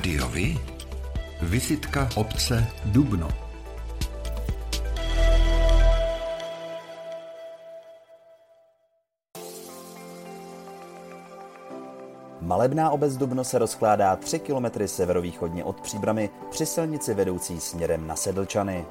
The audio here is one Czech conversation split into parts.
Rádiovi? Vizitka obce Dubno. Malebná obec Dubno se rozkládá 3 km severovýchodně od Příbramy při silnici vedoucí směrem na Sedlčany.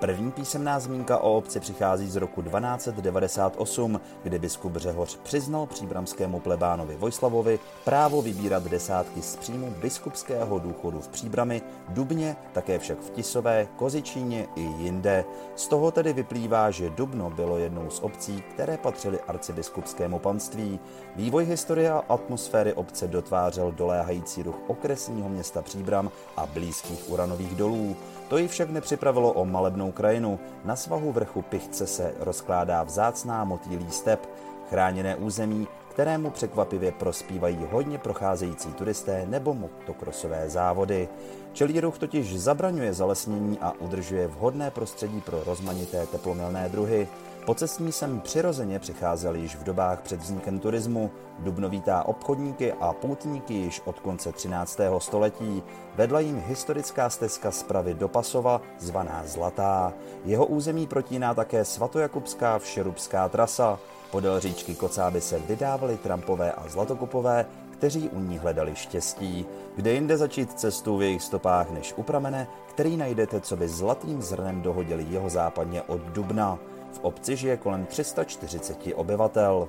První písemná zmínka o obci přichází z roku 1298, kdy biskup Řehoř přiznal příbramskému plebánovi Vojslavovi právo vybírat desátky z příjmu biskupského důchodu v Příbrami, Dubně, také však v Tisové, Kozičíně i jinde. Z toho tedy vyplývá, že Dubno bylo jednou z obcí, které patřily arcibiskupskému panství. Vývoj historie a atmosféry obce dotvářel doléhající ruch okresního města Příbram a blízkých uranových dolů. To ji však nepřipravilo o malebnou krajinu. Na svahu vrchu Pichce se rozkládá vzácná motýlí step, chráněné území, kterému překvapivě prospívají hodně procházející turisté nebo motokrosové závody. Čelí ruch totiž zabraňuje zalesnění a udržuje vhodné prostředí pro rozmanité teplomilné druhy. Pocestní sem přirozeně přicházel již v dobách před vznikem turismu. Dubno vítá obchodníky a poutníky již od konce 13. století. Vedla jim historická stezka z Pravy do Pasova, zvaná Zlatá. Jeho území protíná také svatojakubská všerubská trasa. Podél říčky Kocáby se vydávali trampové a zlatokupové, kteří u ní hledali štěstí. Kde jinde začít cestu v jejich stopách než u pramene, který najdete, co by zlatým zrnem dohodili jeho západně od Dubna. V obci žije kolem 340 obyvatel.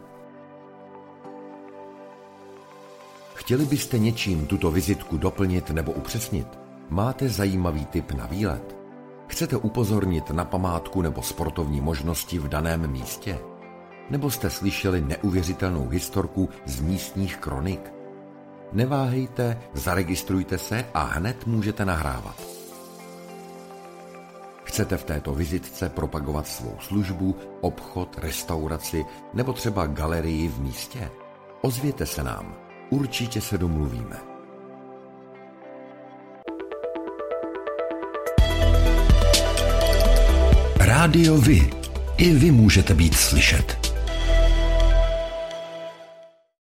Chtěli byste něčím tuto vizitku doplnit nebo upřesnit? Máte zajímavý tip na výlet? Chcete upozornit na památku nebo sportovní možnosti v daném místě? Nebo jste slyšeli neuvěřitelnou historku z místních kronik? Neváhejte, zaregistrujte se a hned můžete nahrávat. Chcete v této vizitce propagovat svou službu, obchod, restauraci nebo třeba galerii v místě? Ozvěte se nám. Určitě se domluvíme. Rádio Vy. I vy můžete být slyšet.